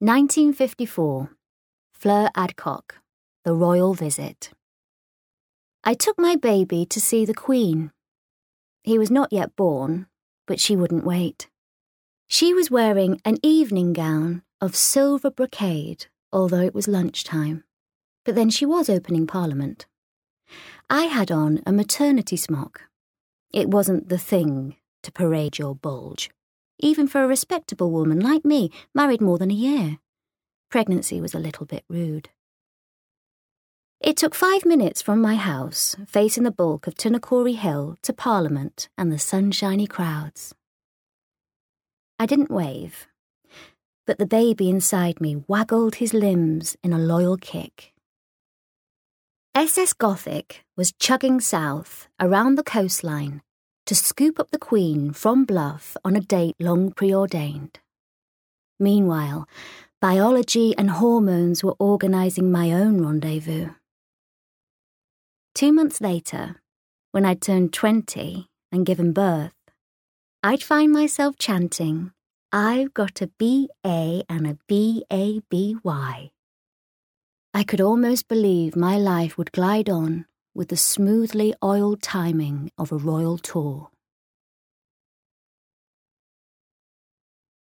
1954. Fleur Adcock, The Royal Visit. I took my baby to see the Queen. He was not yet born, but she wouldn't wait. She was wearing an evening gown of silver brocade, although it was lunchtime. But then she was opening Parliament. I had on a maternity smock. It wasn't the thing to parade your bulge even for a respectable woman like me, married more than a year. Pregnancy was a little bit rude. It took five minutes from my house, facing the bulk of Tinakori Hill, to Parliament and the sunshiny crowds. I didn't wave, but the baby inside me waggled his limbs in a loyal kick. SS Gothic was chugging south around the coastline to scoop up the Queen from Bluff on a date long preordained. Meanwhile, biology and hormones were organising my own rendezvous. Two months later, when I'd turned 20 and given birth, I'd find myself chanting, I've got a BA and a BABY. I could almost believe my life would glide on with the smoothly oiled timing of a royal tour.